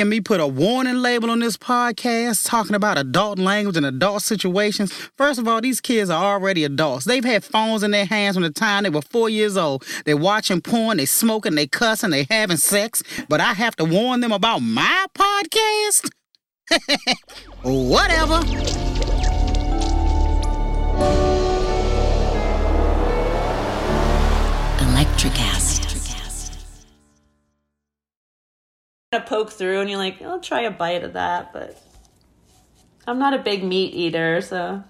Can me put a warning label on this podcast talking about adult language and adult situations? First of all, these kids are already adults. They've had phones in their hands from the time they were four years old. They're watching porn, they smoking, they cussing, they having sex. But I have to warn them about my podcast? Whatever. To poke through and you're like, I'll try a bite of that, but I'm not a big meat eater, so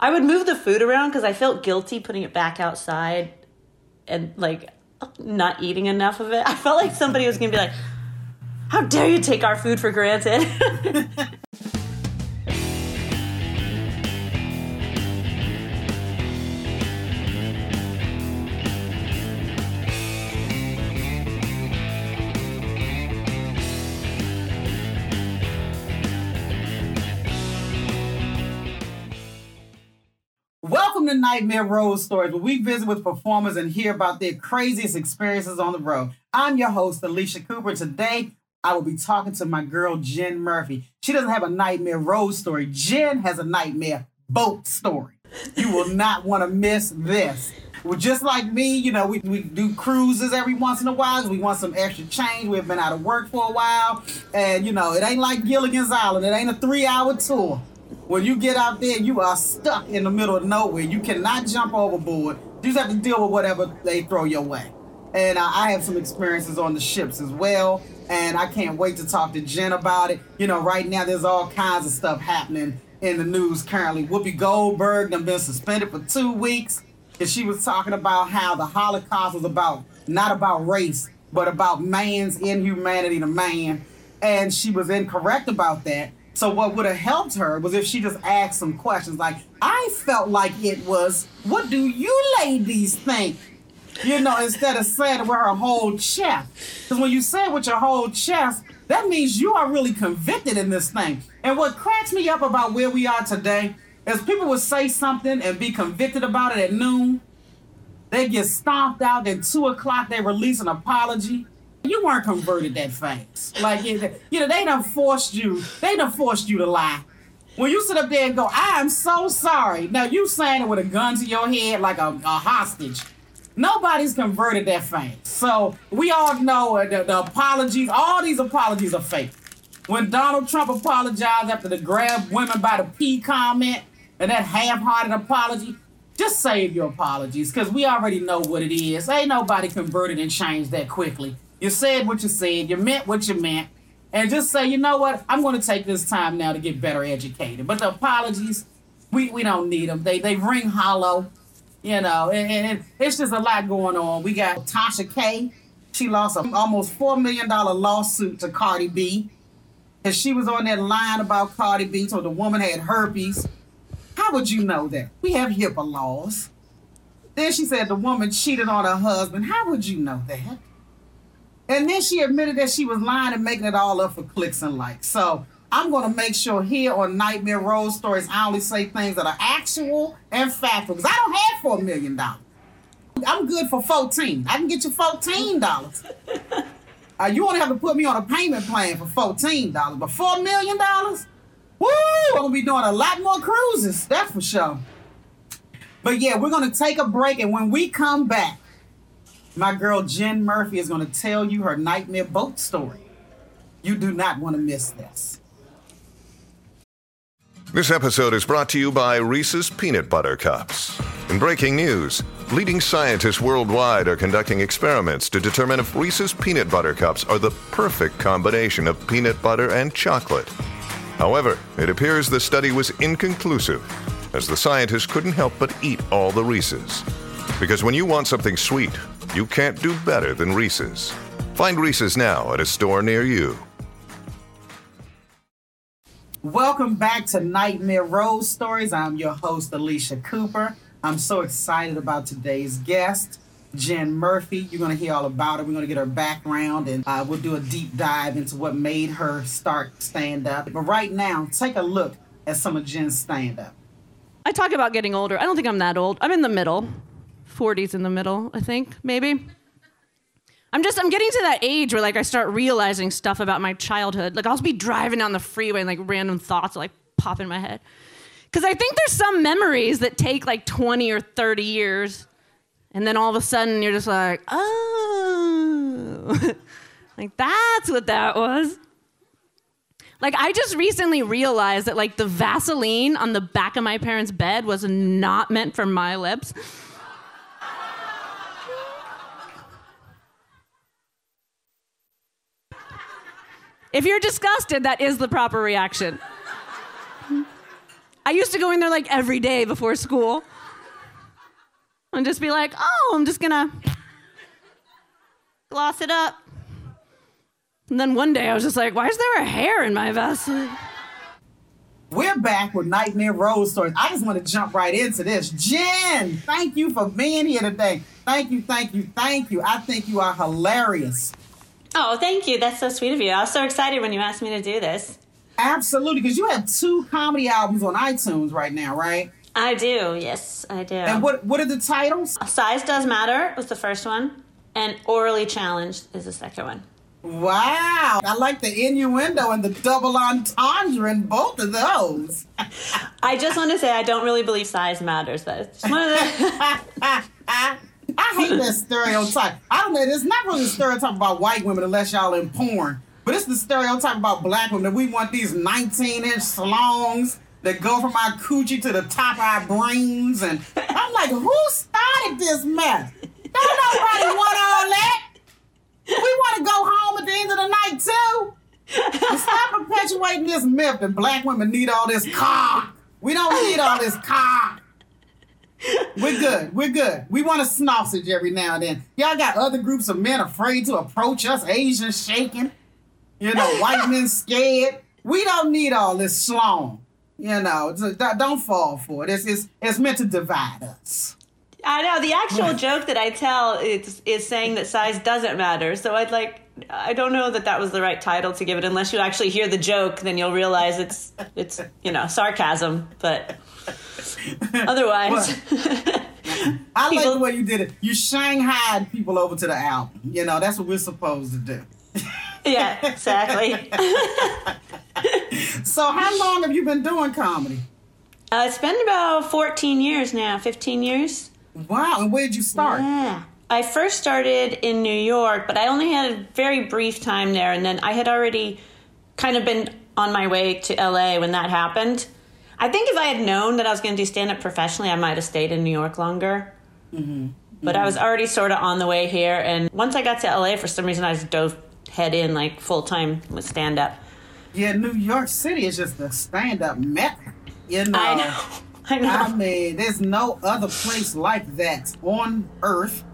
I would move the food around because I felt guilty putting it back outside and like not eating enough of it. I felt like somebody was gonna be like, How dare you take our food for granted? Nightmare Road Stories, where we visit with performers and hear about their craziest experiences on the road. I'm your host, Alicia Cooper. Today, I will be talking to my girl, Jen Murphy. She doesn't have a Nightmare Road story. Jen has a Nightmare Boat story. You will not want to miss this. Well, just like me, you know, we, we do cruises every once in a while. We want some extra change. We've been out of work for a while. And, you know, it ain't like Gilligan's Island. It ain't a three hour tour. When you get out there, you are stuck in the middle of nowhere. You cannot jump overboard. You just have to deal with whatever they throw your way. And uh, I have some experiences on the ships as well. And I can't wait to talk to Jen about it. You know, right now there's all kinds of stuff happening in the news currently. Whoopi Goldberg done been suspended for two weeks. And she was talking about how the Holocaust was about, not about race, but about man's inhumanity to man. And she was incorrect about that. So what would have helped her was if she just asked some questions like, I felt like it was, what do you ladies think? You know, instead of saying it with her whole chest. Because when you say it with your whole chest, that means you are really convicted in this thing. And what cracks me up about where we are today is people would say something and be convicted about it at noon. They get stomped out, at two o'clock they release an apology. You weren't converted that fast. Like, you know, they done forced you, they done forced you to lie. When you sit up there and go, I am so sorry. Now you saying it with a gun to your head like a, a hostage. Nobody's converted that fast. So we all know uh, the, the apologies, all these apologies are fake. When Donald Trump apologized after the grab women by the P comment and that half-hearted apology, just save your apologies because we already know what it is. Ain't nobody converted and changed that quickly. You said what you said, you meant what you meant, and just say, you know what, I'm going to take this time now to get better educated. But the apologies, we, we don't need them. They, they ring hollow, you know, and, and it's just a lot going on. We got Tasha K. She lost a almost $4 million lawsuit to Cardi B. And she was on that line about Cardi B, so the woman had herpes. How would you know that? We have HIPAA laws. Then she said the woman cheated on her husband. How would you know that? And then she admitted that she was lying and making it all up for clicks and likes. So I'm going to make sure here on Nightmare Road Stories, I only say things that are actual and factual. Because I don't have $4 million. I'm good for 14 I can get you $14. Uh, you only have to put me on a payment plan for $14. But $4 million? Woo! I'm going to be doing a lot more cruises. That's for sure. But yeah, we're going to take a break. And when we come back, my girl Jen Murphy is going to tell you her nightmare boat story. You do not want to miss this. This episode is brought to you by Reese's Peanut Butter Cups. In breaking news, leading scientists worldwide are conducting experiments to determine if Reese's Peanut Butter Cups are the perfect combination of peanut butter and chocolate. However, it appears the study was inconclusive, as the scientists couldn't help but eat all the Reese's. Because when you want something sweet, you can't do better than Reese's. Find Reese's now at a store near you. Welcome back to Nightmare Road Stories. I'm your host, Alicia Cooper. I'm so excited about today's guest, Jen Murphy. You're going to hear all about her. We're going to get her background and uh, we'll do a deep dive into what made her start stand up. But right now, take a look at some of Jen's stand up. I talk about getting older. I don't think I'm that old. I'm in the middle. 40s in the middle, I think, maybe. I'm just I'm getting to that age where like I start realizing stuff about my childhood. Like I'll be driving down the freeway and like random thoughts like pop in my head. Cuz I think there's some memories that take like 20 or 30 years and then all of a sudden you're just like, "Oh." like that's what that was. Like I just recently realized that like the Vaseline on the back of my parents' bed was not meant for my lips. If you're disgusted, that is the proper reaction. I used to go in there like every day before school and just be like, oh, I'm just gonna gloss it up. And then one day I was just like, why is there a hair in my Vaseline? We're back with Nightmare Road Stories. I just want to jump right into this. Jen, thank you for being here today. Thank you, thank you, thank you. I think you are hilarious. Oh, thank you. That's so sweet of you. I was so excited when you asked me to do this. Absolutely, because you have two comedy albums on iTunes right now, right? I do. Yes, I do. And what what are the titles? Size Does Matter was the first one, and Orally Challenged is the second one. Wow, I like the innuendo and the double entendre in both of those. I just want to say I don't really believe size matters, but I hate that stereotype. I don't know. It's not really a stereotype about white women unless y'all in porn. But it's the stereotype about black women that we want these 19 inch salons that go from our coochie to the top of our brains. And I'm like, who started this mess? Don't nobody want all that. We want to go home at the end of the night too. Stop perpetuating this myth that black women need all this cock. We don't need all this cock. We're good. We're good. We want a sausage every now and then. Y'all got other groups of men afraid to approach us, Asians shaking, you know, white men scared. We don't need all this slong. You know, don't fall for it. It's, it's, it's meant to divide us. I know the actual joke that I tell is is saying that size doesn't matter. So I'd like I don't know that that was the right title to give it unless you actually hear the joke then you'll realize it's it's you know sarcasm but otherwise I like the way you did it. You shanghaied people over to the album. You know, that's what we're supposed to do. yeah, exactly. so how long have you been doing comedy? Uh, it's been about 14 years now, 15 years. Wow, and where did you start? Yeah. I first started in New York, but I only had a very brief time there, and then I had already kind of been on my way to LA when that happened. I think if I had known that I was going to do stand up professionally, I might have stayed in New York longer. Mm-hmm. But mm-hmm. I was already sort of on the way here, and once I got to LA, for some reason, I just dove head in like full time with stand up. Yeah, New York City is just a stand up mecca. You know, I know. I. I mean, there's no other place like that on earth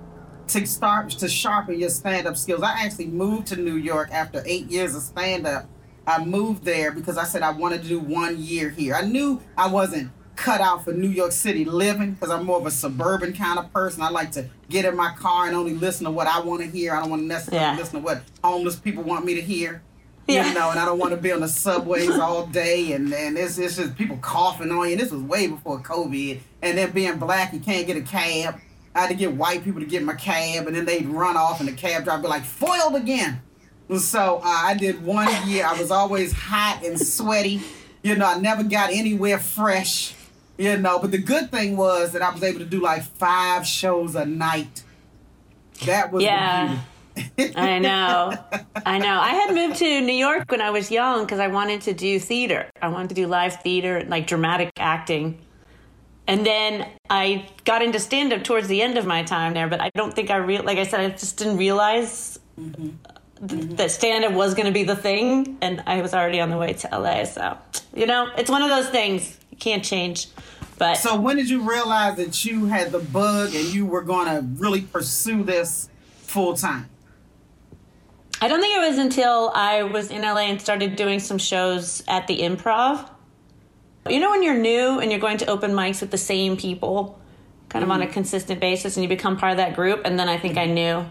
to start to sharpen your stand-up skills. I actually moved to New York after eight years of stand-up. I moved there because I said I wanted to do one year here. I knew I wasn't cut out for New York City living because I'm more of a suburban kind of person. I like to get in my car and only listen to what I want to hear. I don't want to necessarily yeah. listen to what homeless people want me to hear. Yeah. You know, and I don't want to be on the subways all day and, and it's, it's just people coughing on you. And this was way before COVID. And then being black, you can't get a cab. I had to get white people to get my cab, and then they'd run off, and the cab driver be like, foiled again. So uh, I did one year. I was always hot and sweaty. You know, I never got anywhere fresh. You know, but the good thing was that I was able to do like five shows a night. That was yeah. I know. I know. I had moved to New York when I was young because I wanted to do theater. I wanted to do live theater, like dramatic acting. And then I got into stand up towards the end of my time there, but I don't think I real like I said I just didn't realize mm-hmm. th- that stand up was going to be the thing and I was already on the way to LA, so you know, it's one of those things you can't change. But So when did you realize that you had the bug and you were going to really pursue this full time? I don't think it was until I was in LA and started doing some shows at the improv. You know, when you're new and you're going to open mics with the same people, kind of on a mm-hmm. consistent basis, and you become part of that group, and then I think I knew.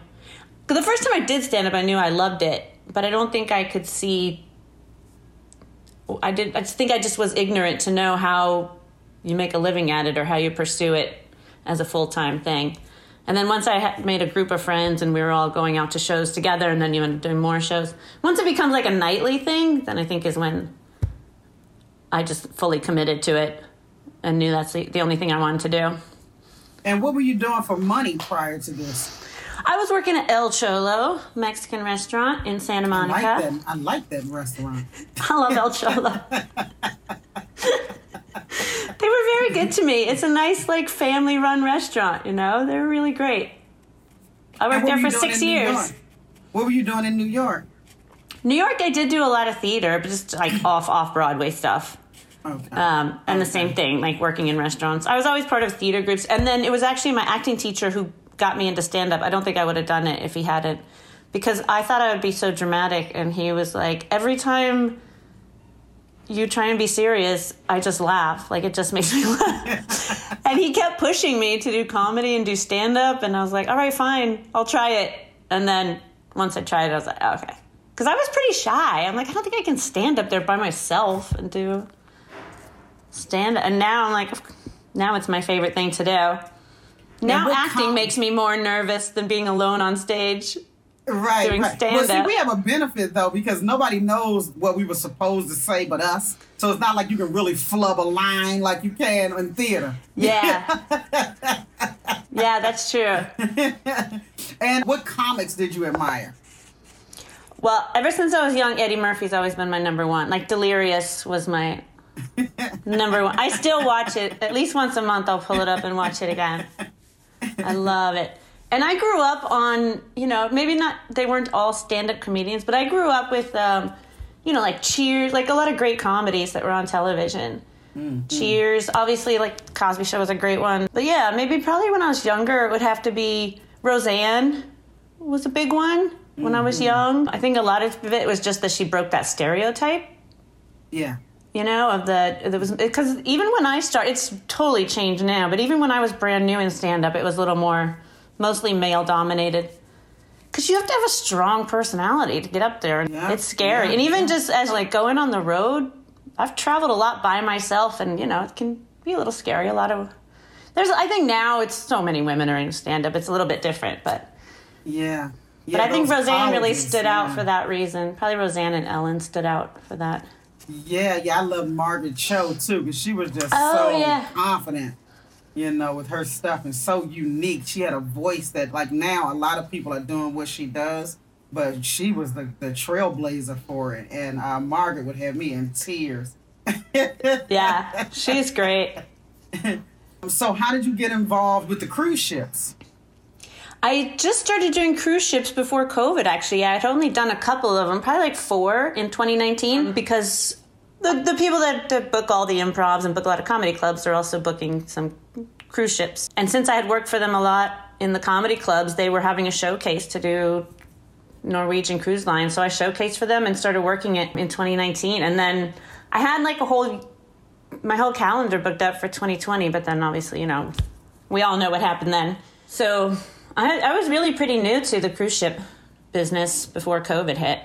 The first time I did stand up, I knew I loved it, but I don't think I could see. I did. I think I just was ignorant to know how you make a living at it or how you pursue it as a full time thing. And then once I had made a group of friends and we were all going out to shows together, and then you end up doing more shows. Once it becomes like a nightly thing, then I think is when I just fully committed to it and knew that's the, the only thing I wanted to do. And what were you doing for money prior to this? I was working at El Cholo Mexican restaurant in Santa Monica. I like that, I like that restaurant. I love El Cholo. they were very good to me. It's a nice, like, family run restaurant, you know? They're really great. I worked there for six years. What were you doing in New York? New York, I did do a lot of theater, but just like off off Broadway stuff. Okay. Um, and okay. the same thing, like working in restaurants. I was always part of theater groups, and then it was actually my acting teacher who got me into stand up. I don't think I would have done it if he hadn't, because I thought I would be so dramatic, and he was like, every time you try and be serious, I just laugh. Like it just makes me laugh. and he kept pushing me to do comedy and do stand up. And I was like, all right, fine, I'll try it. And then once I tried it, I was like, okay. Because I was pretty shy. I'm like, I don't think I can stand up there by myself and do stand. And now I'm like, now it's my favorite thing to do. Now acting com- makes me more nervous than being alone on stage. Right, doing right. Well, see, we have a benefit though because nobody knows what we were supposed to say but us. So it's not like you can really flub a line like you can in theater. Yeah. yeah, that's true. and what comics did you admire? Well, ever since I was young, Eddie Murphy's always been my number one. Like Delirious was my number one. I still watch it at least once a month. I'll pull it up and watch it again. I love it and I grew up on, you know, maybe not, they weren't all stand up comedians, but I grew up with, um, you know, like Cheers, like a lot of great comedies that were on television. Mm-hmm. Cheers, obviously, like Cosby Show was a great one. But yeah, maybe probably when I was younger, it would have to be Roseanne was a big one when mm-hmm. I was mm-hmm. young. I think a lot of it was just that she broke that stereotype. Yeah. You know, of the, there was, because even when I started, it's totally changed now, but even when I was brand new in stand up, it was a little more mostly male dominated. Because you have to have a strong personality to get up there. Yeah, it's scary. Yeah, and even yeah. just as like going on the road, I've traveled a lot by myself and, you know, it can be a little scary. A lot of, there's, I think now it's so many women are in stand up. It's a little bit different, but. Yeah. but I think Roseanne really stood out for that reason. Probably Roseanne and Ellen stood out for that. Yeah, yeah, I love Margaret Cho too because she was just oh, so confident you know, with her stuff and so unique. She had a voice that, like, now a lot of people are doing what she does, but she was the, the trailblazer for it. And uh, Margaret would have me in tears. yeah, she's great. so, how did you get involved with the cruise ships? I just started doing cruise ships before COVID, actually. I had only done a couple of them, probably like four in 2019, because the, the people that, that book all the improvs and book a lot of comedy clubs are also booking some cruise ships. And since I had worked for them a lot in the comedy clubs, they were having a showcase to do Norwegian Cruise Line. So I showcased for them and started working it in 2019. And then I had like a whole, my whole calendar booked up for 2020. But then obviously, you know, we all know what happened then. So I, I was really pretty new to the cruise ship business before COVID hit.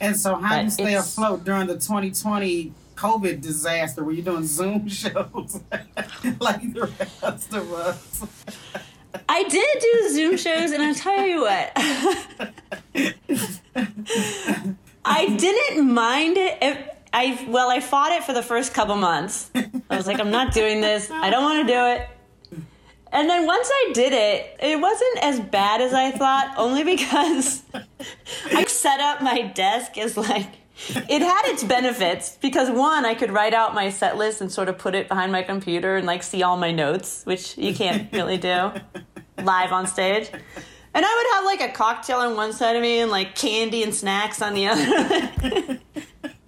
And so, how did you stay afloat during the 2020 COVID disaster where you're doing Zoom shows like the rest of us. I did do Zoom shows, and I'll tell you what. I didn't mind it. If I well, I fought it for the first couple months. I was like, I'm not doing this. I don't want to do it. And then once I did it, it wasn't as bad as I thought, only because I set up my desk as like it had its benefits because one, I could write out my set list and sort of put it behind my computer and like see all my notes, which you can't really do live on stage. And I would have like a cocktail on one side of me and like candy and snacks on the other.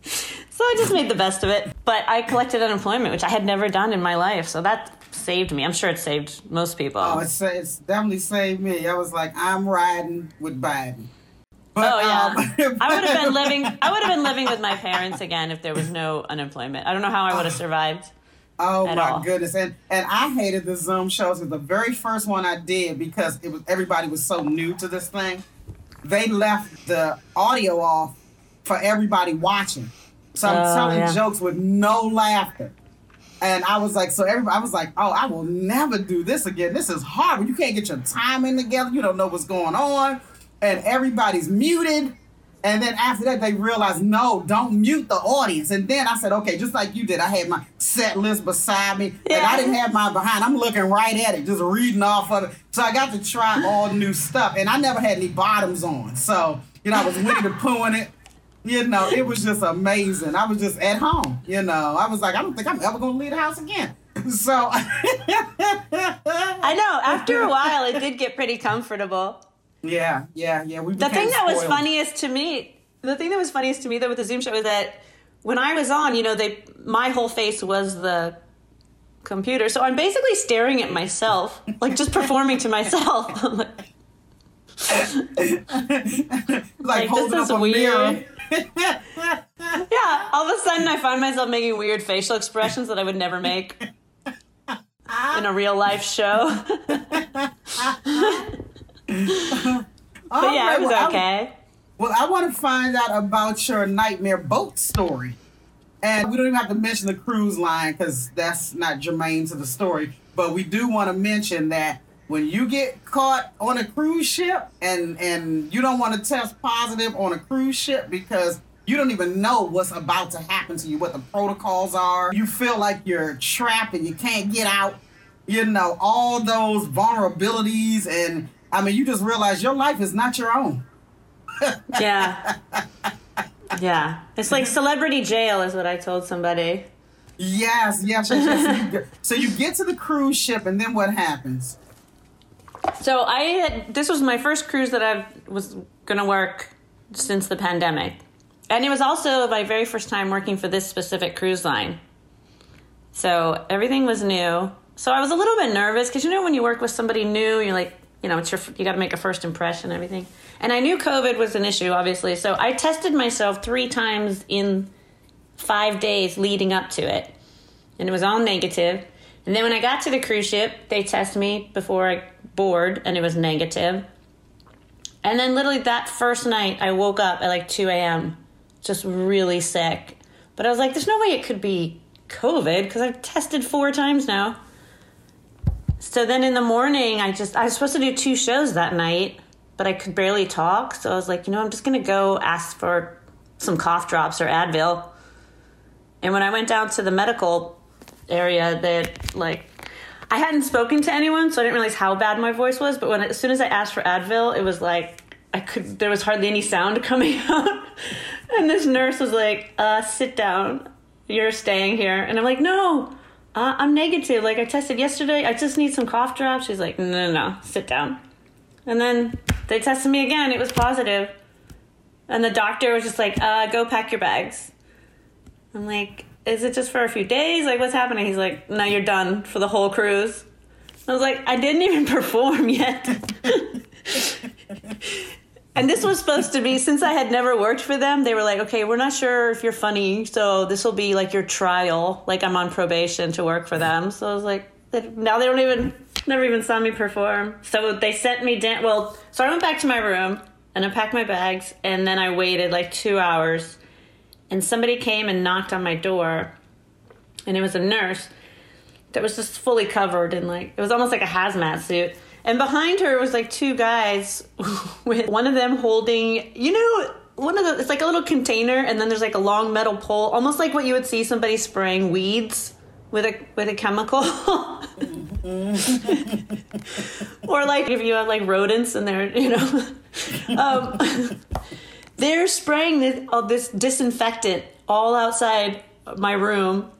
so I just made the best of it. But I collected unemployment, which I had never done in my life. So that saved me. I'm sure it saved most people. Oh, it's, it's definitely saved me. I was like, I'm riding with Biden. But, oh yeah, um, I would have been living. I would have been living with my parents again if there was no unemployment. I don't know how I would have survived. Oh my all. goodness! And and I hated the Zoom shows. The very first one I did because it was everybody was so new to this thing. They left the audio off for everybody watching, so I'm oh, telling yeah. jokes with no laughter. And I was like, so everybody, I was like, oh, I will never do this again. This is hard. You can't get your timing together. You don't know what's going on and everybody's muted. And then after that, they realized, no, don't mute the audience. And then I said, okay, just like you did, I had my set list beside me, yeah. and I didn't have mine behind. I'm looking right at it, just reading off of it. So I got to try all new stuff, and I never had any bottoms on. So, you know, I was Winnie the Pooh in it. You know, it was just amazing. I was just at home. You know, I was like, I don't think I'm ever going to leave the house again. So I know. After a while, it did get pretty comfortable. Yeah, yeah, yeah. We the thing that was funniest to me, the thing that was funniest to me though with the Zoom show was that when I was on, you know, they my whole face was the computer, so I'm basically staring at myself, like just performing to myself. like, like, this is weird. yeah, all of a sudden I find myself making weird facial expressions that I would never make in a real life show but yeah, right, it was well, okay. I, well, I want to find out about your nightmare boat story. And we don't even have to mention the cruise line because that's not germane to the story. But we do want to mention that when you get caught on a cruise ship and and you don't want to test positive on a cruise ship because you don't even know what's about to happen to you, what the protocols are. You feel like you're trapped and you can't get out. You know, all those vulnerabilities and I mean, you just realize your life is not your own. yeah. Yeah. It's like celebrity jail, is what I told somebody. Yes, yes, yes. so you get to the cruise ship, and then what happens? So I had, this was my first cruise that I was going to work since the pandemic. And it was also my very first time working for this specific cruise line. So everything was new. So I was a little bit nervous because you know when you work with somebody new, you're like, you know, it's your you got to make a first impression everything. And I knew COVID was an issue, obviously, so I tested myself three times in five days leading up to it, and it was all negative. And then when I got to the cruise ship, they tested me before I board, and it was negative. And then literally that first night, I woke up at like 2 a.m., just really sick. But I was like, there's no way it could be COVID because I've tested four times now. So then in the morning, I just, I was supposed to do two shows that night, but I could barely talk. So I was like, you know, I'm just going to go ask for some cough drops or Advil. And when I went down to the medical area, that like, I hadn't spoken to anyone, so I didn't realize how bad my voice was. But when as soon as I asked for Advil, it was like I could. There was hardly any sound coming out. and this nurse was like, uh, "Sit down. You're staying here." And I'm like, "No, uh, I'm negative. Like I tested yesterday. I just need some cough drops. She's like, no, no, no, sit down. And then they tested me again. It was positive. And the doctor was just like, uh, go pack your bags. I'm like, is it just for a few days? Like, what's happening? He's like, no, you're done for the whole cruise. I was like, I didn't even perform yet. And this was supposed to be, since I had never worked for them, they were like, okay, we're not sure if you're funny, so this will be like your trial. Like I'm on probation to work for them. So I was like, now they don't even, never even saw me perform. So they sent me down, well, so I went back to my room and I packed my bags and then I waited like two hours and somebody came and knocked on my door and it was a nurse that was just fully covered in like, it was almost like a hazmat suit and behind her was like two guys with one of them holding, you know, one of the it's like a little container and then there's like a long metal pole, almost like what you would see somebody spraying weeds with a with a chemical. or like if you have like rodents and they're, you know, um, they're spraying this, all this disinfectant all outside my room.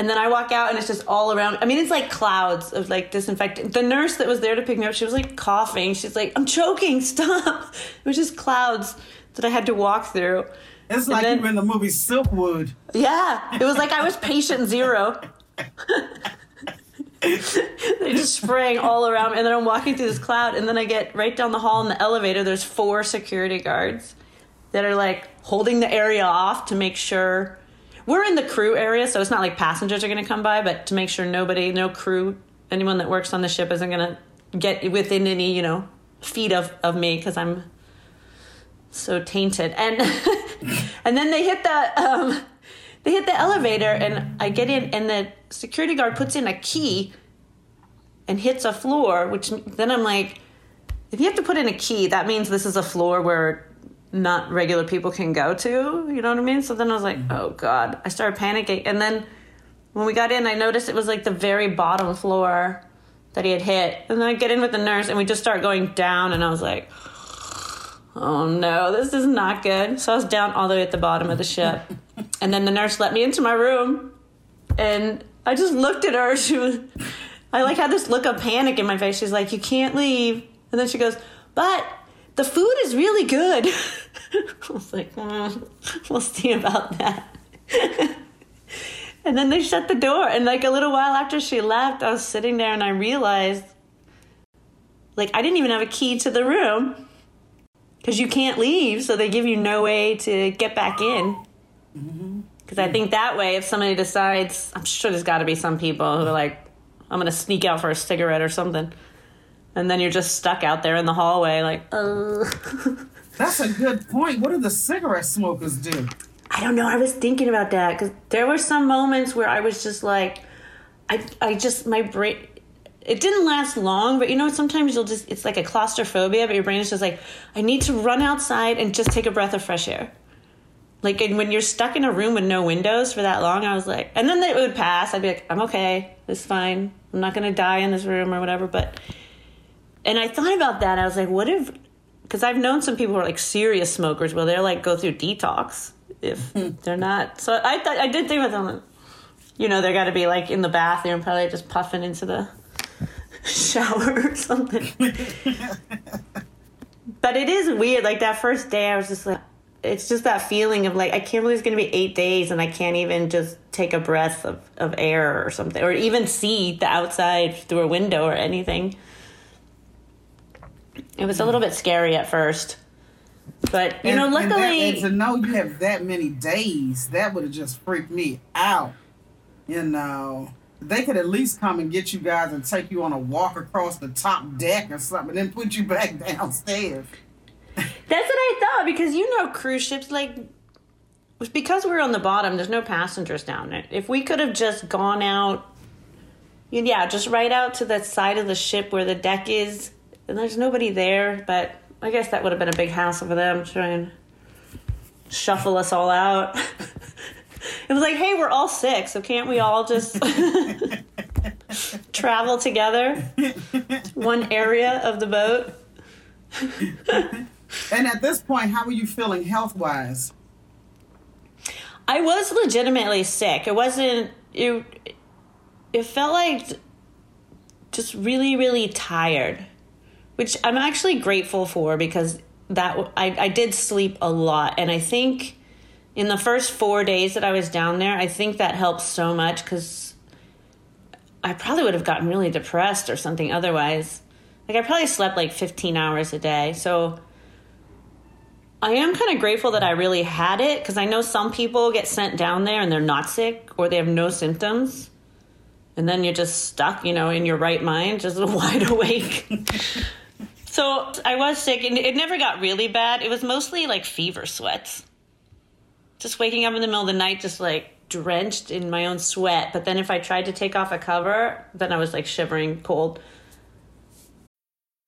And then I walk out and it's just all around. I mean, it's like clouds of like disinfectant. The nurse that was there to pick me up, she was like coughing. She's like, I'm choking, stop. It was just clouds that I had to walk through. It's like then, you were in the movie Silkwood. Yeah, it was like I was patient zero. they just spraying all around me. And then I'm walking through this cloud, and then I get right down the hall in the elevator. There's four security guards that are like holding the area off to make sure we're in the crew area, so it's not like passengers are going to come by, but to make sure nobody, no crew, anyone that works on the ship isn't going to get within any, you know, feet of, of me because I'm so tainted. And and then they hit the um, they hit the elevator, and I get in, and the security guard puts in a key and hits a floor, which then I'm like, if you have to put in a key, that means this is a floor where not regular people can go to. You know what I mean? So then I was like, mm-hmm. oh God. I started panicking. And then when we got in, I noticed it was like the very bottom floor that he had hit. And then I get in with the nurse and we just start going down. And I was like, oh no, this is not good. So I was down all the way at the bottom of the ship. and then the nurse let me into my room. And I just looked at her. She was, I like had this look of panic in my face. She's like, you can't leave. And then she goes, but the food is really good. I was like, mm, we'll see about that. and then they shut the door. And like a little while after she left, I was sitting there and I realized, like, I didn't even have a key to the room because you can't leave. So they give you no way to get back in. Because mm-hmm. I think that way, if somebody decides, I'm sure there's got to be some people who are like, I'm going to sneak out for a cigarette or something and then you're just stuck out there in the hallway like uh. that's a good point. What do the cigarette smokers do? I don't know. I was thinking about that because there were some moments where i was just like i i just my brain it didn't last long but you know sometimes you'll just it's like a claustrophobia but your brain is just like i need to run outside and just take a breath of fresh air. Like and when you're stuck in a room with no windows for that long i was like and then it would pass. I'd be like i'm okay. It's fine. I'm not going to die in this room or whatever but and I thought about that. I was like, what if? Because I've known some people who are like serious smokers, where they're like go through detox if hmm. they're not. So I thought I did think about them. You know, they got to be like in the bathroom, probably just puffing into the shower or something. but it is weird. Like that first day, I was just like, it's just that feeling of like I can't believe it's going to be eight days and I can't even just take a breath of, of air or something, or even see the outside through a window or anything. It was a little bit scary at first. But you and, know, luckily, and, that, and to know you have that many days, that would have just freaked me out. You know, they could at least come and get you guys and take you on a walk across the top deck or something, and then put you back downstairs. That's what I thought because you know, cruise ships like because we're on the bottom. There's no passengers down there. If we could have just gone out, yeah, just right out to the side of the ship where the deck is and there's nobody there, but I guess that would have been a big hassle for them trying to shuffle us all out. it was like, hey, we're all sick, so can't we all just travel together? One area of the boat. and at this point, how were you feeling health wise? I was legitimately sick. It wasn't it it felt like just really, really tired which I'm actually grateful for because that I, I did sleep a lot. And I think in the first four days that I was down there, I think that helped so much because I probably would have gotten really depressed or something otherwise. Like, I probably slept like 15 hours a day. So I am kind of grateful that I really had it because I know some people get sent down there and they're not sick or they have no symptoms. And then you're just stuck, you know, in your right mind, just wide awake. So I was sick, and it never got really bad. It was mostly like fever sweats. Just waking up in the middle of the night, just like drenched in my own sweat. But then if I tried to take off a cover, then I was like shivering cold.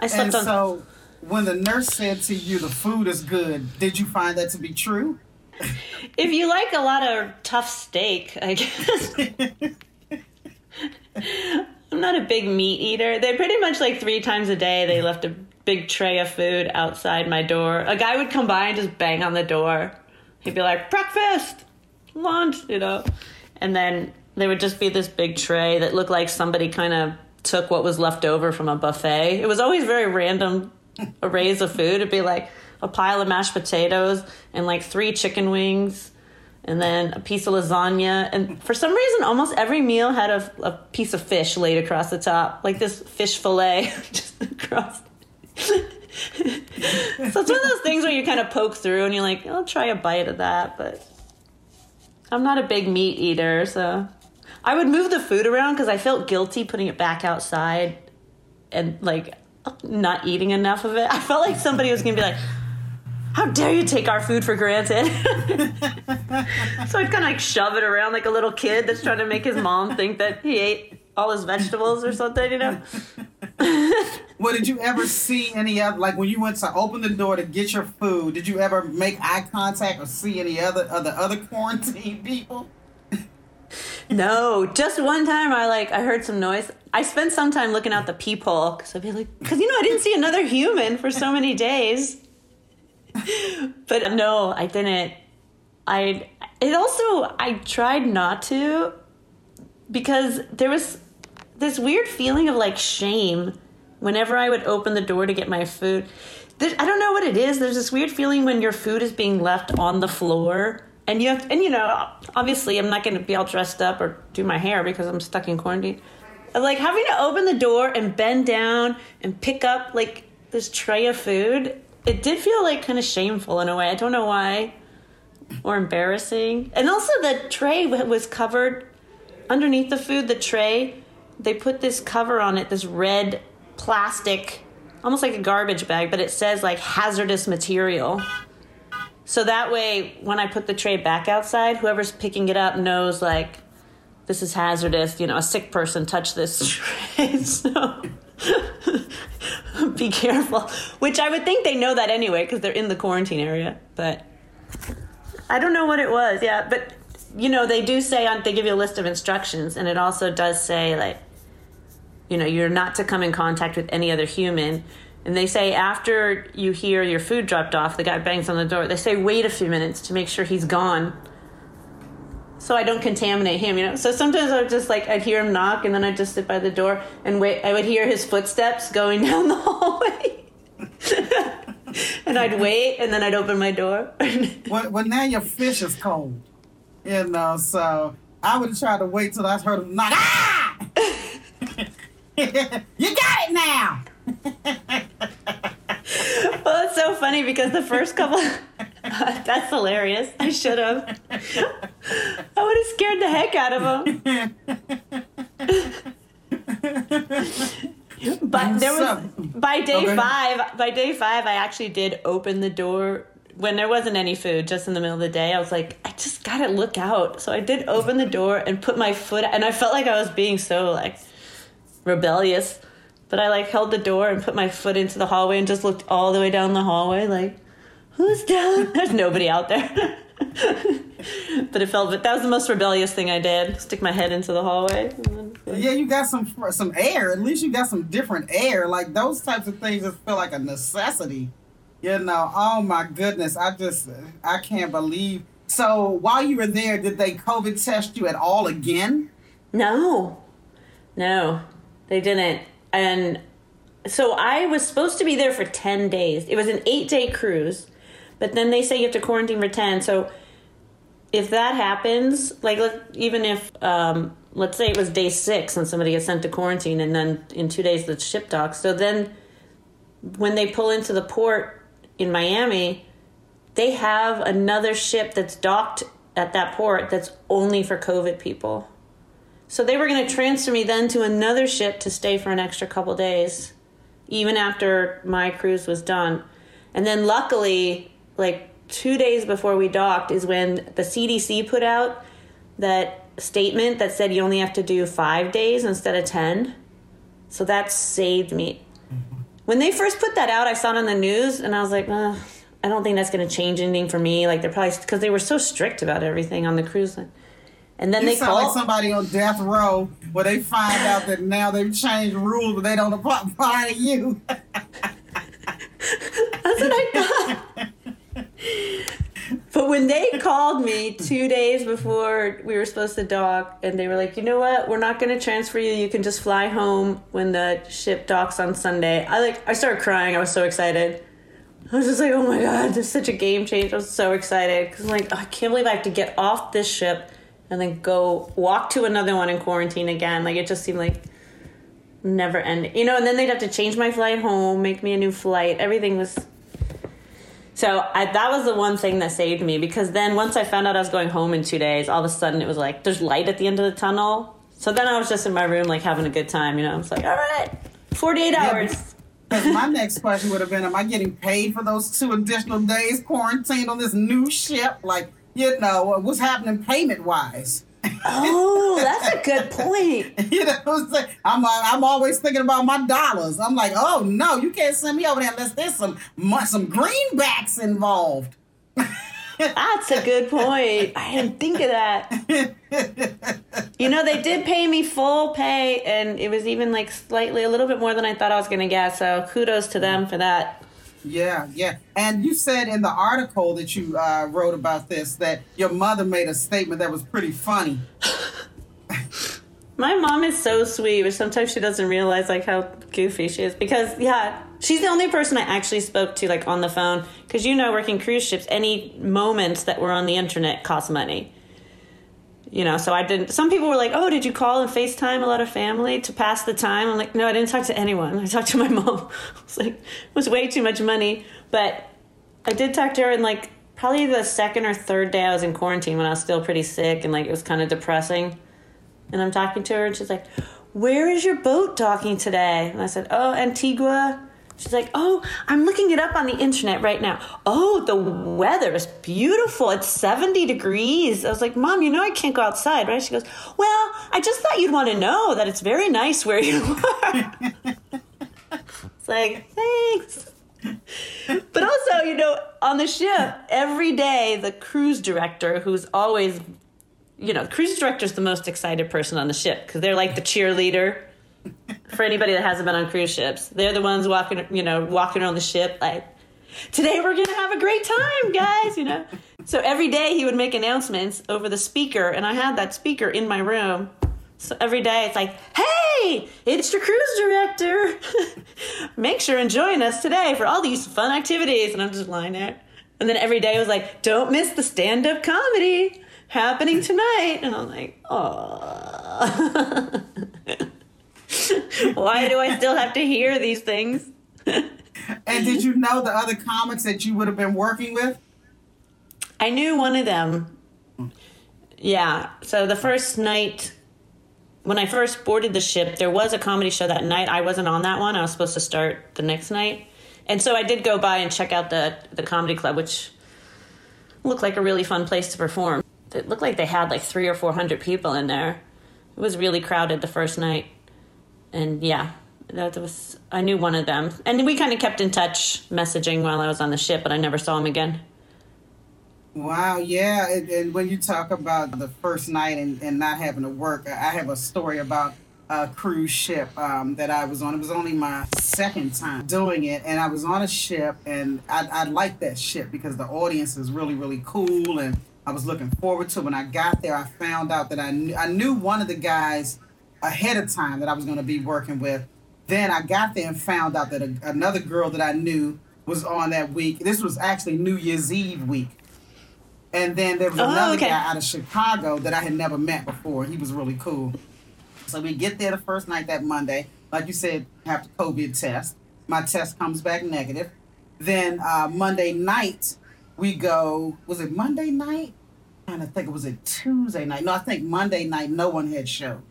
I slept And on. so, when the nurse said to you the food is good, did you find that to be true? If you like a lot of tough steak, I guess. I'm not a big meat eater. They pretty much like three times a day they left a big tray of food outside my door. A guy would come by and just bang on the door. He'd be like, breakfast, lunch, you know. And then there would just be this big tray that looked like somebody kind of took what was left over from a buffet. It was always very random arrays of food. It'd be like a pile of mashed potatoes and like three chicken wings and then a piece of lasagna. And for some reason, almost every meal had a, a piece of fish laid across the top, like this fish fillet just across. so it's one of those things where you kind of poke through and you're like, I'll try a bite of that, but I'm not a big meat eater, so I would move the food around because I felt guilty putting it back outside and like not eating enough of it. I felt like somebody was gonna be like, "How dare you take our food for granted?" so I'd kind of like shove it around like a little kid that's trying to make his mom think that he ate all his vegetables or something, you know. Well, did you ever see any of like when you went to open the door to get your food, did you ever make eye contact or see any other of the other quarantine people? No, just one time I like I heard some noise. I spent some time looking out the peephole because I'd be like, because you know I didn't see another human for so many days. But no, I didn't. I it also I tried not to because there was this weird feeling of like shame whenever I would open the door to get my food. I don't know what it is. There's this weird feeling when your food is being left on the floor and you have and you know obviously i'm not going to be all dressed up or do my hair because i'm stuck in quarantine. Like having to open the door and bend down and pick up like this tray of food it did feel like kind of shameful in a way. I don't know why. Or embarrassing. And also the tray was covered underneath the food the tray they put this cover on it this red plastic almost like a garbage bag but it says like hazardous material so that way, when I put the tray back outside, whoever's picking it up knows like this is hazardous. You know, a sick person touched this tray, so be careful. Which I would think they know that anyway because they're in the quarantine area. But I don't know what it was. Yeah, but you know, they do say on they give you a list of instructions, and it also does say like, you know, you're not to come in contact with any other human. And they say after you hear your food dropped off, the guy bangs on the door. They say wait a few minutes to make sure he's gone, so I don't contaminate him. You know. So sometimes I would just like I'd hear him knock, and then I'd just sit by the door and wait. I would hear his footsteps going down the hallway, and I'd wait, and then I'd open my door. Well, well, now your fish is cold, you know. So I would try to wait till I heard him knock. Ah! you got it now. So funny because the first couple. That's hilarious. I should have. I would have scared the heck out of him. but there was by day Okay. five. By day five, I actually did open the door when there wasn't any food. Just in the middle of the day, I was like, I just gotta look out. So I did open the door and put my foot, and I felt like I was being so like rebellious. But I like held the door and put my foot into the hallway and just looked all the way down the hallway, like, who's down? There's nobody out there. but it felt, but that was the most rebellious thing I did. Stick my head into the hallway. Yeah, you got some some air. At least you got some different air. Like those types of things just feel like a necessity. You know, oh my goodness, I just I can't believe. So while you were there, did they COVID test you at all again? No, no, they didn't. And so I was supposed to be there for 10 days. It was an eight day cruise, but then they say you have to quarantine for 10. So if that happens, like even if, um, let's say it was day six and somebody gets sent to quarantine and then in two days the ship docks, so then when they pull into the port in Miami, they have another ship that's docked at that port that's only for COVID people. So they were going to transfer me then to another ship to stay for an extra couple days, even after my cruise was done. And then luckily, like two days before we docked, is when the CDC put out that statement that said you only have to do five days instead of 10. So that saved me. Mm-hmm. When they first put that out, I saw it on the news and I was like, I don't think that's going to change anything for me. Like they're probably because they were so strict about everything on the cruise line. And then you they sound called like somebody on death row where they find out that now they've changed rules, but they don't apply to you. That's what I thought. but when they called me two days before we were supposed to dock, and they were like, you know what, we're not going to transfer you. You can just fly home when the ship docks on Sunday. I like, I started crying. I was so excited. I was just like, oh my god, this is such a game change. I was so excited because I'm like, I can't believe I have to get off this ship and then go walk to another one in quarantine again. Like it just seemed like never ending. You know, and then they'd have to change my flight home, make me a new flight. Everything was so I, that was the one thing that saved me because then once I found out I was going home in two days, all of a sudden it was like there's light at the end of the tunnel. So then I was just in my room like having a good time. You know, I was like, all right, 48 hours. Because my next question would have been, am I getting paid for those two additional days quarantined on this new ship? Like, you know, what's happening payment wise? Oh, that's a good point. you know I'm saying? I'm, uh, I'm always thinking about my dollars. I'm like, oh no, you can't send me over there unless there's some some greenbacks involved. That's a good point. I didn't think of that. you know, they did pay me full pay, and it was even like slightly a little bit more than I thought I was going to get. So kudos to them for that. Yeah, yeah. And you said in the article that you uh, wrote about this that your mother made a statement that was pretty funny. My mom is so sweet, but sometimes she doesn't realize like how goofy she is. Because yeah, she's the only person I actually spoke to like on the phone. Because you know, working cruise ships, any moments that were on the internet cost money. You know, so I didn't. Some people were like, "Oh, did you call and FaceTime a lot of family to pass the time?" I'm like, "No, I didn't talk to anyone. I talked to my mom." I was like, "It was way too much money," but I did talk to her in like probably the second or third day I was in quarantine when I was still pretty sick and like it was kind of depressing. And I'm talking to her, and she's like, "Where is your boat docking today?" And I said, "Oh, Antigua." She's like, "Oh, I'm looking it up on the internet right now. Oh, the weather is beautiful. It's 70 degrees." I was like, "Mom, you know I can't go outside, right?" She goes, "Well, I just thought you'd want to know that it's very nice where you are." it's like, "Thanks." but also, you know, on the ship, every day the cruise director, who's always, you know, the cruise director is the most excited person on the ship because they're like the cheerleader for anybody that hasn't been on cruise ships. They're the ones walking, you know, walking around the ship like, today we're gonna have a great time, guys, you know. So every day he would make announcements over the speaker, and I had that speaker in my room. So every day it's like, hey, it's your cruise director. Make sure and join us today for all these fun activities. And I'm just lying there. And then every day it was like, don't miss the stand up comedy happening tonight. And I'm like, oh. Why do I still have to hear these things? and did you know the other comics that you would have been working with? I knew one of them. Hmm. Yeah. So the first night, when I first boarded the ship, there was a comedy show that night. I wasn't on that one. I was supposed to start the next night. And so I did go by and check out the, the comedy club, which looked like a really fun place to perform. It looked like they had like three or four hundred people in there. It was really crowded the first night and yeah, that was I knew one of them, and we kind of kept in touch, messaging while I was on the ship, but I never saw him again. Wow, yeah, and, and when you talk about the first night and, and not having to work, I have a story about a cruise ship um, that I was on. It was only my second time doing it, and I was on a ship, and I, I liked that ship because the audience is really, really cool, and I was looking forward to. When I got there, I found out that I knew, I knew one of the guys ahead of time that I was going to be working with. Then I got there and found out that a, another girl that I knew was on that week. This was actually New Year's Eve week. And then there was Oh, another okay. guy out of Chicago that I had never met before. He was really cool. So we get there the first night that Monday. Like you said, have the COVID test. My test comes back negative. Then uh, Monday night, we go. Was it Monday night? And I think it was a Tuesday night. No, I think Monday night. No one had show.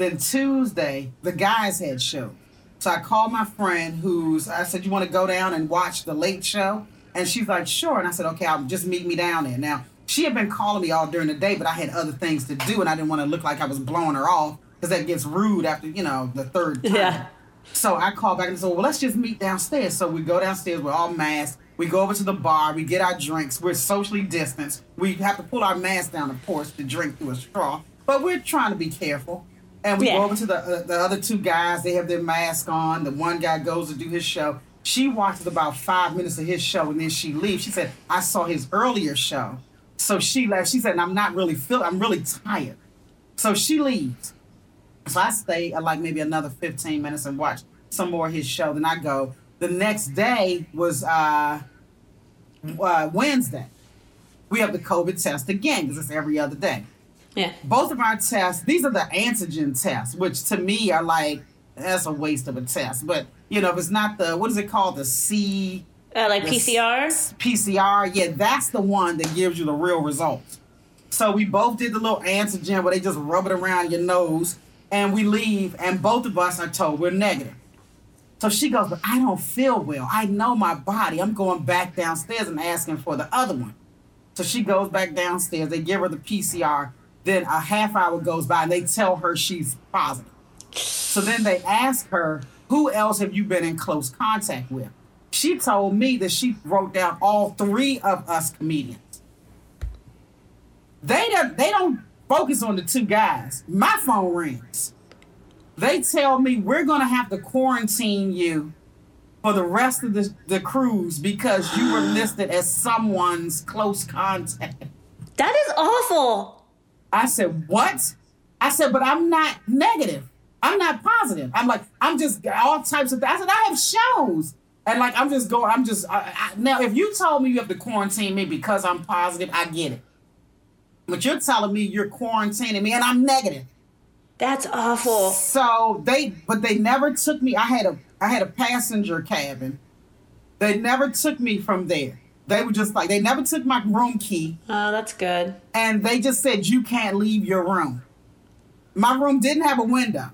Then Tuesday, the guys had show. So I called my friend who's. I said, "You want to go down and watch the late show?" And she's like, "Sure." And I said, "Okay, I'll just meet me down there." Now she had been calling me all during the day, but I had other things to do, and I didn't want to look like I was blowing her off because that gets rude after you know the third time. Yeah. So I called back and said, well, let's just meet downstairs. So we go downstairs, we're all masked. We go over to the bar, we get our drinks, we're socially distanced. We have to pull our masks down, of course, to drink through a straw, but we're trying to be careful. And we Yeah. go over to the, uh, the other two guys, they have their mask on. The one guy goes to do his show. She watches about five minutes of his show and then she leaves. She said, I saw his earlier show. So she left. She said, I'm not really feeling, I'm really tired. So she leaves. So I stay uh, like maybe another 15 minutes and watch some more of his show. Then I go. The next day was uh, uh, Wednesday. We have the COVID test again because it's every other day. Yeah. Both of our tests, these are the antigen tests, which to me are like, that's a waste of a test. But, you know, if it's not the, what is it called? The C. Uh, like the PCR? s- PCR, yeah, that's the one that gives you the real results. So we both did the little antigen where they just rub it around your nose and we leave, and both of us are told we're negative. So she goes, But I don't feel well. I know my body. I'm going back downstairs and asking for the other one. So she goes back downstairs. They give her the PCR. Then a half hour goes by and they tell her she's positive. So then they ask her, Who else have you been in close contact with? She told me that she wrote down all three of us comedians. They don't, they don't focus on the two guys. My phone rings. They tell me we're going to have to quarantine you for the rest of the, the cruise because you were listed as someone's close contact. That is awful. I said, What? I said, But I'm not negative. I'm not positive. I'm like, I'm just all types of things. I said, I have shows. And like, I'm just going, I'm just, I, I, now, if you told me you have to quarantine me because I'm positive, I get it. But you're telling me you're quarantining me and I'm negative. That's awful. So they, but they never took me. I had a, I had a passenger cabin. They never took me from there. They were just like, they never took my room key Oh, that's good. and they just said you can't leave your room. My room didn't have a window.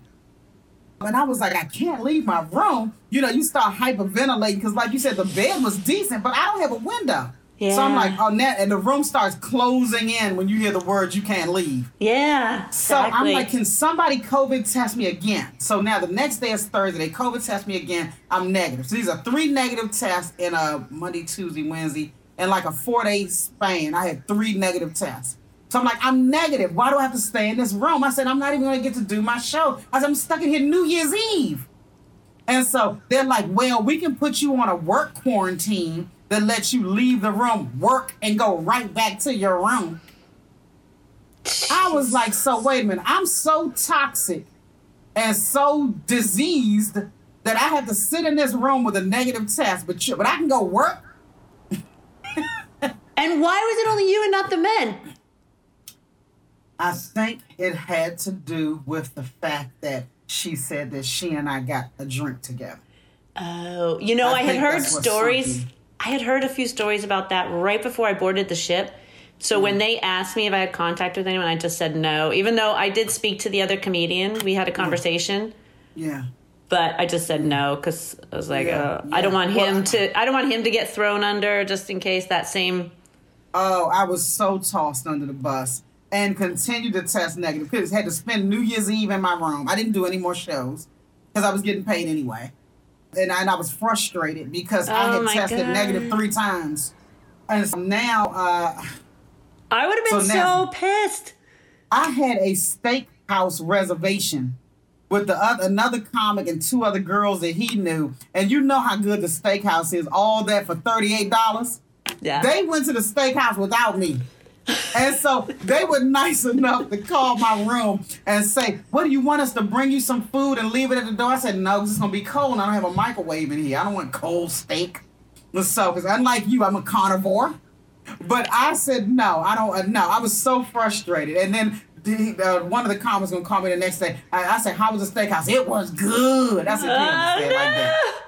And I was like, I can't leave my room. You know, you start hyperventilating because, like you said, the bed was decent, but I don't have a window. So I'm like, oh, net, and the room starts closing in when you hear the words you can't leave. Yeah. So I'm like, can somebody COVID test me again? So now the next day is Thursday. They COVID test me again. I'm negative. So these are three negative tests in a Monday, Tuesday, Wednesday, and like a four day span. I had three negative tests. So I'm like, I'm negative. Why do I have to stay in this room? I said, I'm not even going to get to do my show. I said, I'm stuck in here New Year's Eve. And so they're like, well, we can put you on a work quarantine that lets you leave the room, work, and go right back to your room. I was like, so wait a minute, I'm so toxic and so diseased that I have to sit in this room with a negative test, but you, but I can go work. and why was it only you and not the men? I think it had to do with the fact that she said that she and I got a drink together. Oh, you know, I I, had heard stories. I had heard a few stories about that right before I boarded the ship. So when they asked me if I had contact with anyone, I just said no. Even though I did speak to the other comedian, we had a conversation, Yeah. but I just said no because I was like, Yeah, uh, I don't want him Well, to. I don't want him to get thrown under just in case that same. Oh, I was so tossed under the bus and continued to test negative because I had to spend New Year's Eve in my room. I didn't do any more shows because I was getting paid anyway. And I, and I was frustrated because I Oh had tested God. negative three times. And so now uh, I would have been So so, pissed. I had a steakhouse reservation with the other, another comic and two other girls that he knew. And you know how good the steakhouse is. All that for $38. Yeah. They went to the steakhouse without me. And so they were nice enough to call my room and say, What do you want us to bring you some food and leave it at the door? I said, No, 'cause it's gonna be cold and I don't have a microwave in here. I don't want cold steak. So, because unlike you, I'm a carnivore. But I said, No, I don't, uh, no. I was so frustrated. And then the, uh, one of the comics gonna call me the next day. I, I said, How was the steakhouse? It was good. I said, "Yeah, Oh, say like that.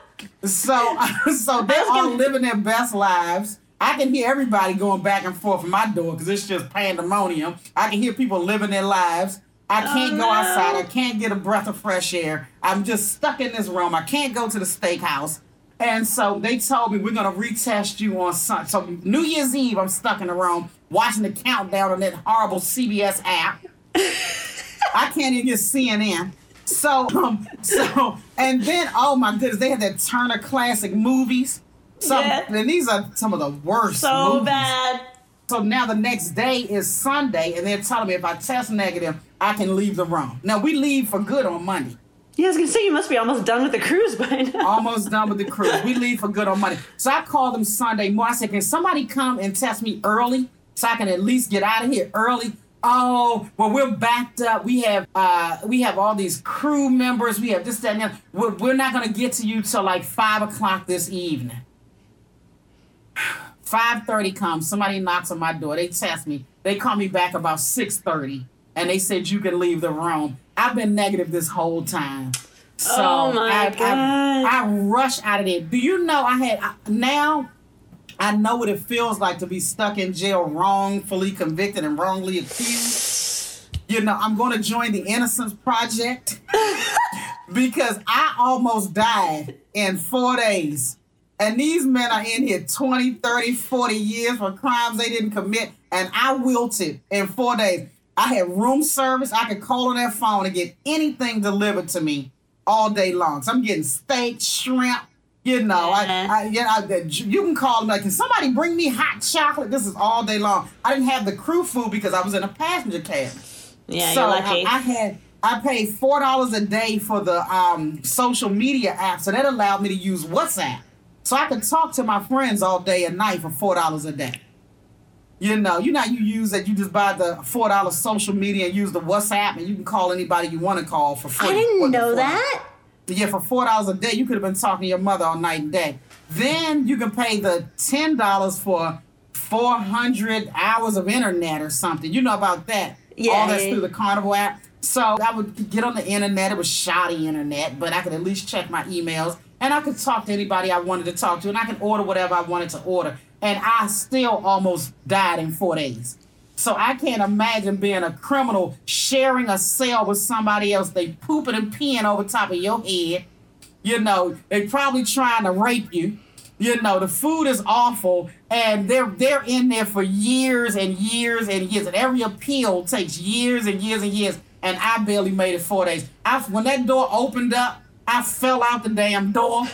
So, so they're all living their best lives. I can hear everybody going back and forth from my door because it's just pandemonium. I can hear people living their lives. I can't Oh, go no. outside. I can't get a breath of fresh air. I'm just stuck in this room. I can't go to the steakhouse. And so they told me we're gonna retest you on Sun. So New Year's Eve, I'm stuck in the room watching the countdown on that horrible CBS app. I can't even get CNN. So, um, so, and then, oh my goodness, they had that Turner Classic Movies. Some, Yeah. and these are some of the worst. So movies. bad. So now the next day is Sunday, and they're telling me if I test negative, I can leave the room. Now we leave for good on Monday. Yeah, I was gonna say you must be almost done with the cruise by now. Almost done with the cruise. We leave for good on Monday. So I called them Sunday morning. I said, Can somebody come and test me early so I can at least get out of here early? Oh, well, we're backed up. We have uh we have all these crew members. We have this, that, and that. We're, we're not gonna get to you till like five o'clock this evening. 5.30 comes, somebody knocks on my door, they test me. They call me back about 6.30 and they said you can leave the room. I've been negative this whole time. Oh so Oh, my I, God. I, I rush out of there. Do you know I had I, now I know what it feels like to be stuck in jail wrongfully convicted and wrongly accused. You know, I'm going to join the Innocence Project because I almost died in four days. And these men are in here 20, 30, 40 years for crimes they didn't commit. And I wilted in four days. I had room service. I could call on that phone and get anything delivered to me all day long. So I'm getting steak, shrimp. You know, I, I, yeah, I, you can call them like, can somebody bring me hot chocolate? This is all day long. I didn't have the crew food because I was in a passenger cab. Yeah, so you're lucky. I, I had I paid four dollars a day for the um, social media app, so that allowed me to use WhatsApp, so I could talk to my friends all day and night for four dollars a day. You know, you know, you use that. You just buy the four dollars social media and use the WhatsApp, and you can call anybody you want to call for free. I didn't know $4. that. Yeah, for four dollars a day, you could have been talking to your mother all night and day. Then you can pay the ten dollars for four hundred hours of internet or something. You know about that? Yeah, all that's through the Carnival app. So I would get on the internet. It was shoddy internet, but I could at least check my emails and I could talk to anybody I wanted to talk to, and I could order whatever I wanted to order. And I still almost died in four days. So I can't imagine being a criminal sharing a cell with somebody else. They pooping and peeing over top of your head. You know, they probably trying to rape you. You know, the food is awful, and they're they're in there for years and years and years, and every appeal takes years and years and years. And I barely made it four days. I, when that door opened up, I fell out the damn door.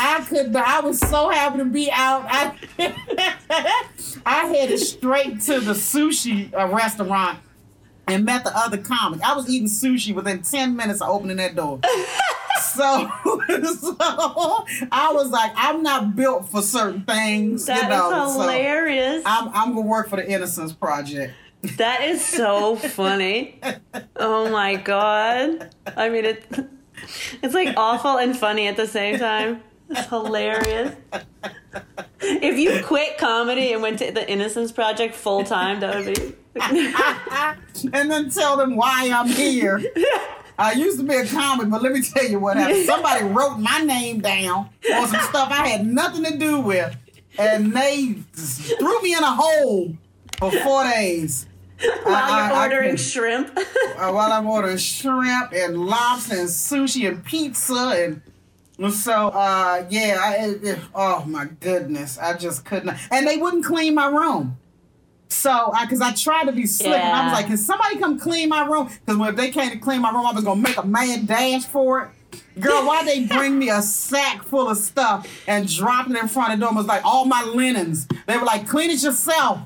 I could. I was so happy to be out. I, I headed straight to the sushi uh, restaurant and met the other comic. I was eating sushi within 10 minutes of opening that door. so, so I was like, I'm not built for certain things. That you is know, so hilarious. I'm, I'm going to work for the Innocence Project. that is so funny. Oh my god. I mean it it's like awful and funny at the same time. It's hilarious. If you quit comedy and went to the Innocence Project full time, that would be and then tell them why I'm here. I used to be a comic, but let me tell you what happened. Somebody wrote my name down on some stuff I had nothing to do with, and they threw me in a hole for four days. while I- you're I- I ordering can- shrimp. uh, while I'm ordering shrimp and lobster and sushi and pizza and so uh yeah I, it- it- oh my goodness I just couldn't and they wouldn't clean my room. So I because I tried to be slick and I was like can somebody come clean my room? Because if they came to clean my room I was gonna make a mad dash for it. Girl why they bring me a sack full of stuff and drop it in front of the door it was like all my linens. They were like clean it yourself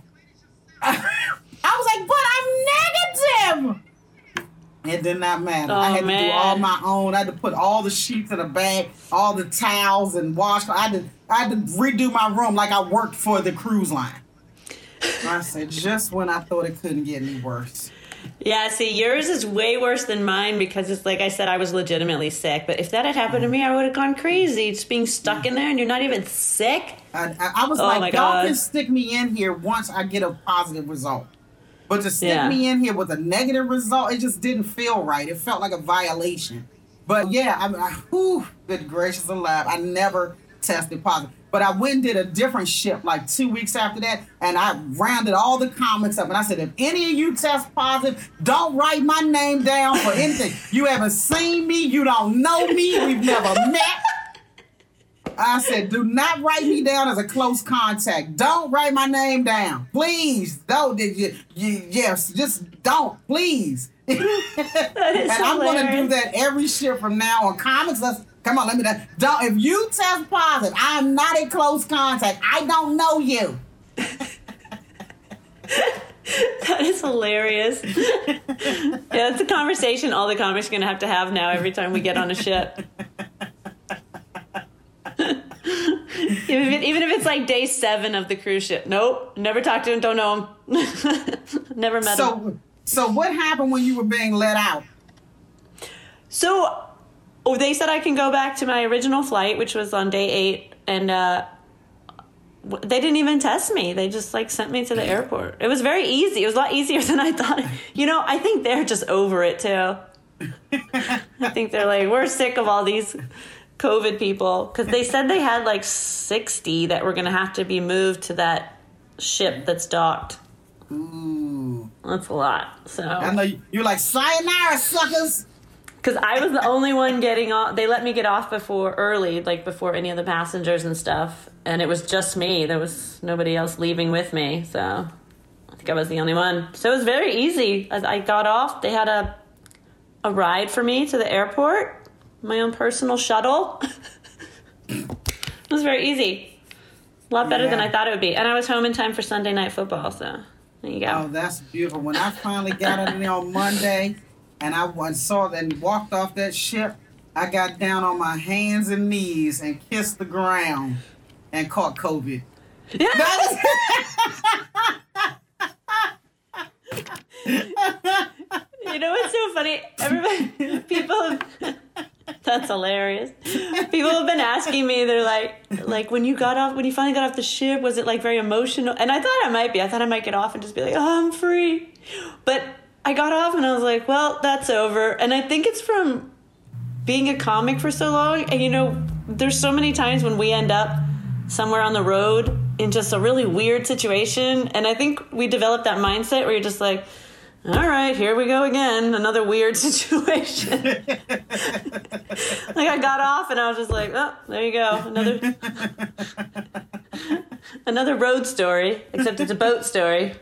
I was like, but I'm negative. It did not matter. I Oh, had to do all my own. I had to put all the sheets in a bag, all the towels and wash. I had to, I had to redo my room like I worked for the cruise line. I said, just when I thought it couldn't get any worse. Yeah, see, yours is way worse than mine because it's like I said, I was legitimately sick. But if that had happened to me, I would have gone crazy. Just being stuck in there and you're not even sick. I, I, I was Oh like, y'all God. can stick me in here once I get a positive result. But to stick Yeah. me in here with a negative result, it just didn't feel right. It felt like a violation. But yeah, I mean, I, whew, good gracious alive. I never tested positive. But I went and did a different ship like two weeks after that, and I rounded all the comics up. And I said, if any of you test positive, don't write my name down for anything. You haven't seen me, you don't know me, we've never met. I said, do not write me down as a close contact. Don't write my name down. Please. Don't. You, you, yes, just don't. Please. and I'm going to do that every ship from now on. Comics, let's come on, let me know. Don't if you test positive, I am not a close contact. I don't know you. that is hilarious. yeah, it's a conversation all the comics are gonna have to have now every time we get on a ship. Even, if, even if it's like day seven of the cruise ship. Nope, never talked to him, don't know him, never met so, him. So, what happened when you were being let out? So, oh, they said I can go back to my original flight, which was on day eight, and uh, they didn't even test me. They just like sent me to the airport. It was very easy. It was a lot easier than I thought. You know, I think they're just over it too. I think they're like, we're sick of all these COVID people because they said they had like 60 that were going to have to be moved to that ship that's docked. Ooh. That's a lot. So I know you're like, sayonara, suckers. Because I was the only one getting off. They let me get off before early, like before any of the passengers and stuff. And it was just me. There was nobody else leaving with me. So I think I was the only one. So it was very easy. As I got off, they had a a ride for me to the airport my own personal shuttle. it was very easy. A lot better yeah. than I thought it would be. And I was home in time for Sunday night football, so there you go. Oh, that's beautiful. When I finally got in there on Monday and I saw that and walked off that ship, I got down on my hands and knees and kissed the ground and caught COVID. Yeah. you know what's so funny? Everybody, people that's hilarious. People have been asking me, they're like, like when you got off, when you finally got off the ship, was it like very emotional? And I thought I might be. I thought I might get off and just be like, oh, I'm free. But I got off and I was like, well, that's over. And I think it's from being a comic for so long. And you know, there's so many times when we end up somewhere on the road in just a really weird situation. And I think we develop that mindset where you're just like, all right, here we go again. Another weird situation. like I got off and I was just like, oh, there you go. Another another road story, except it's a boat story.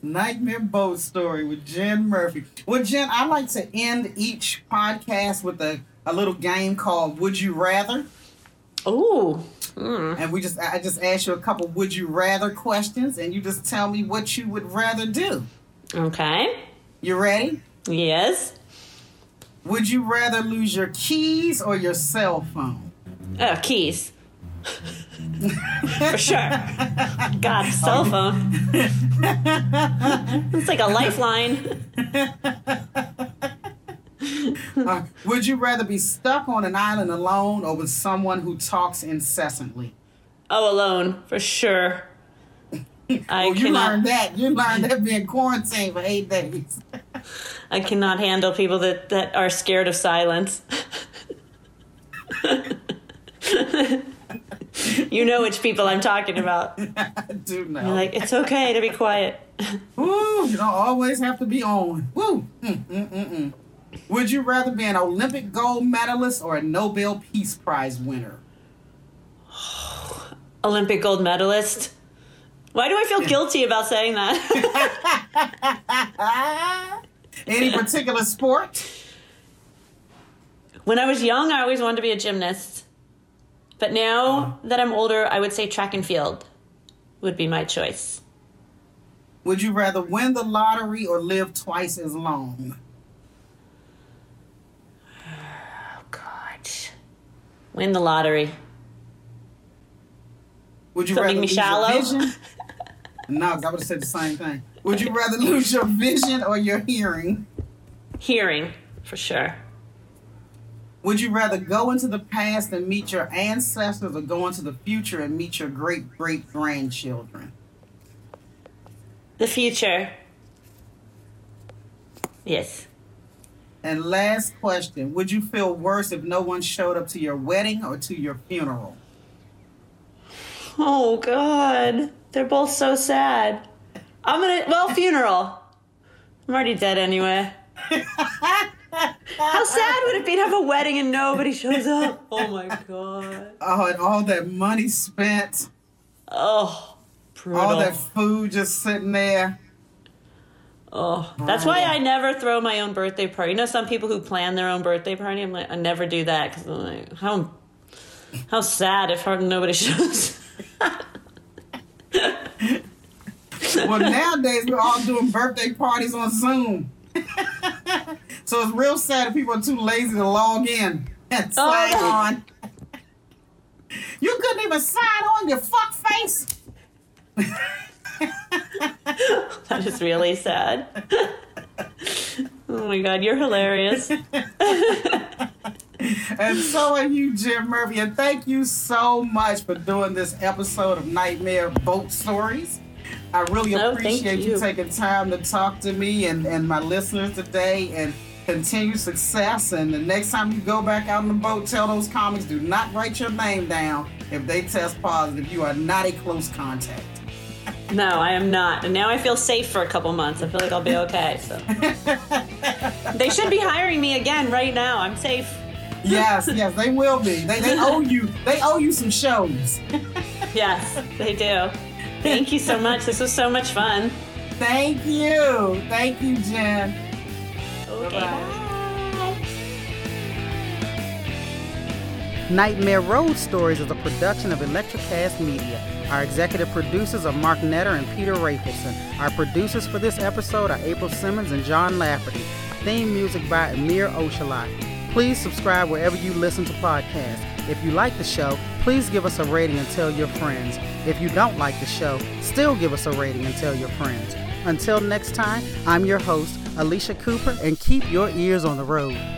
Nightmare boat story with Jen Murphy. Well, Jen, I like to end each podcast with a, a little game called Would You Rather? Oh. Mm. And we just I just ask you a couple would you rather questions and you just tell me what you would rather do. Okay. You ready? Yes. Would you rather lose your keys or your cell phone? Oh, keys. For sure. God, cell phone. it's like a lifeline. uh, would you rather be stuck on an island alone or with someone who talks incessantly? Oh, alone, for sure. I well, you cannot, learned that. You learned that being quarantined for eight days. I cannot handle people that, that are scared of silence. you know which people I'm talking about. I do know. You're like, it's okay to be quiet. Woo! You don't always have to be on. Woo! Mm, mm, mm, mm. Would you rather be an Olympic gold medalist or a Nobel Peace Prize winner? Olympic gold medalist. Why do I feel guilty about saying that? Any particular sport? When I was young, I always wanted to be a gymnast. But now uh-huh. that I'm older, I would say track and field would be my choice. Would you rather win the lottery or live twice as long? Win the lottery. Would you rather lose shallow? your vision? no, I would have said the same thing. Would you rather lose your vision or your hearing? Hearing, for sure. Would you rather go into the past and meet your ancestors or go into the future and meet your great great grandchildren? The future. Yes. And last question Would you feel worse if no one showed up to your wedding or to your funeral? Oh, God. They're both so sad. I'm gonna, well, funeral. I'm already dead anyway. How sad would it be to have a wedding and nobody shows up? Oh my god. Oh, and all that money spent. Oh, brutal. All that food just sitting there. Oh, that's why I never throw my own birthday party. You know, some people who plan their own birthday party. I'm like, I never do that because I'm like, how, how sad if nobody shows. well, nowadays we're all doing birthday parties on Zoom. so it's real sad if people are too lazy to log in and sign oh, on. you couldn't even sign on your fuck face. that is really sad. oh my god, you're hilarious. and so are you, Jen Murphy. And thank you so much for doing this episode of Nightmare Boat Stories. I really oh, no, appreciate you. you. taking time to talk to me and, and my listeners today and continue success. And the next time you go back out on the boat, tell those comics do not write your name down if they test positive. You are not a close contact. No, I am not. And now I feel safe for a couple months. I feel like I'll be okay. So they should be hiring me again right now. I'm safe. yes, yes, they will be. They, they owe you. They owe you some shows. yes, they do. Thank you so much. This was so much fun. Thank you. Thank you, Jen. Okay. Bye-bye. Nightmare Road Stories is a production of Electrocast Media. Our executive producers are Mark Netter and Peter Rafelson. Our producers for this episode are April Simmons and John Lafferty. Theme music by Amir Oshalai. Please subscribe wherever you listen to podcasts. If you like the show, please give us a rating and tell your friends. If you don't like the show, still give us a rating and tell your friends. Until next time, I'm your host, Alycia Cooper, and keep your ears on the road.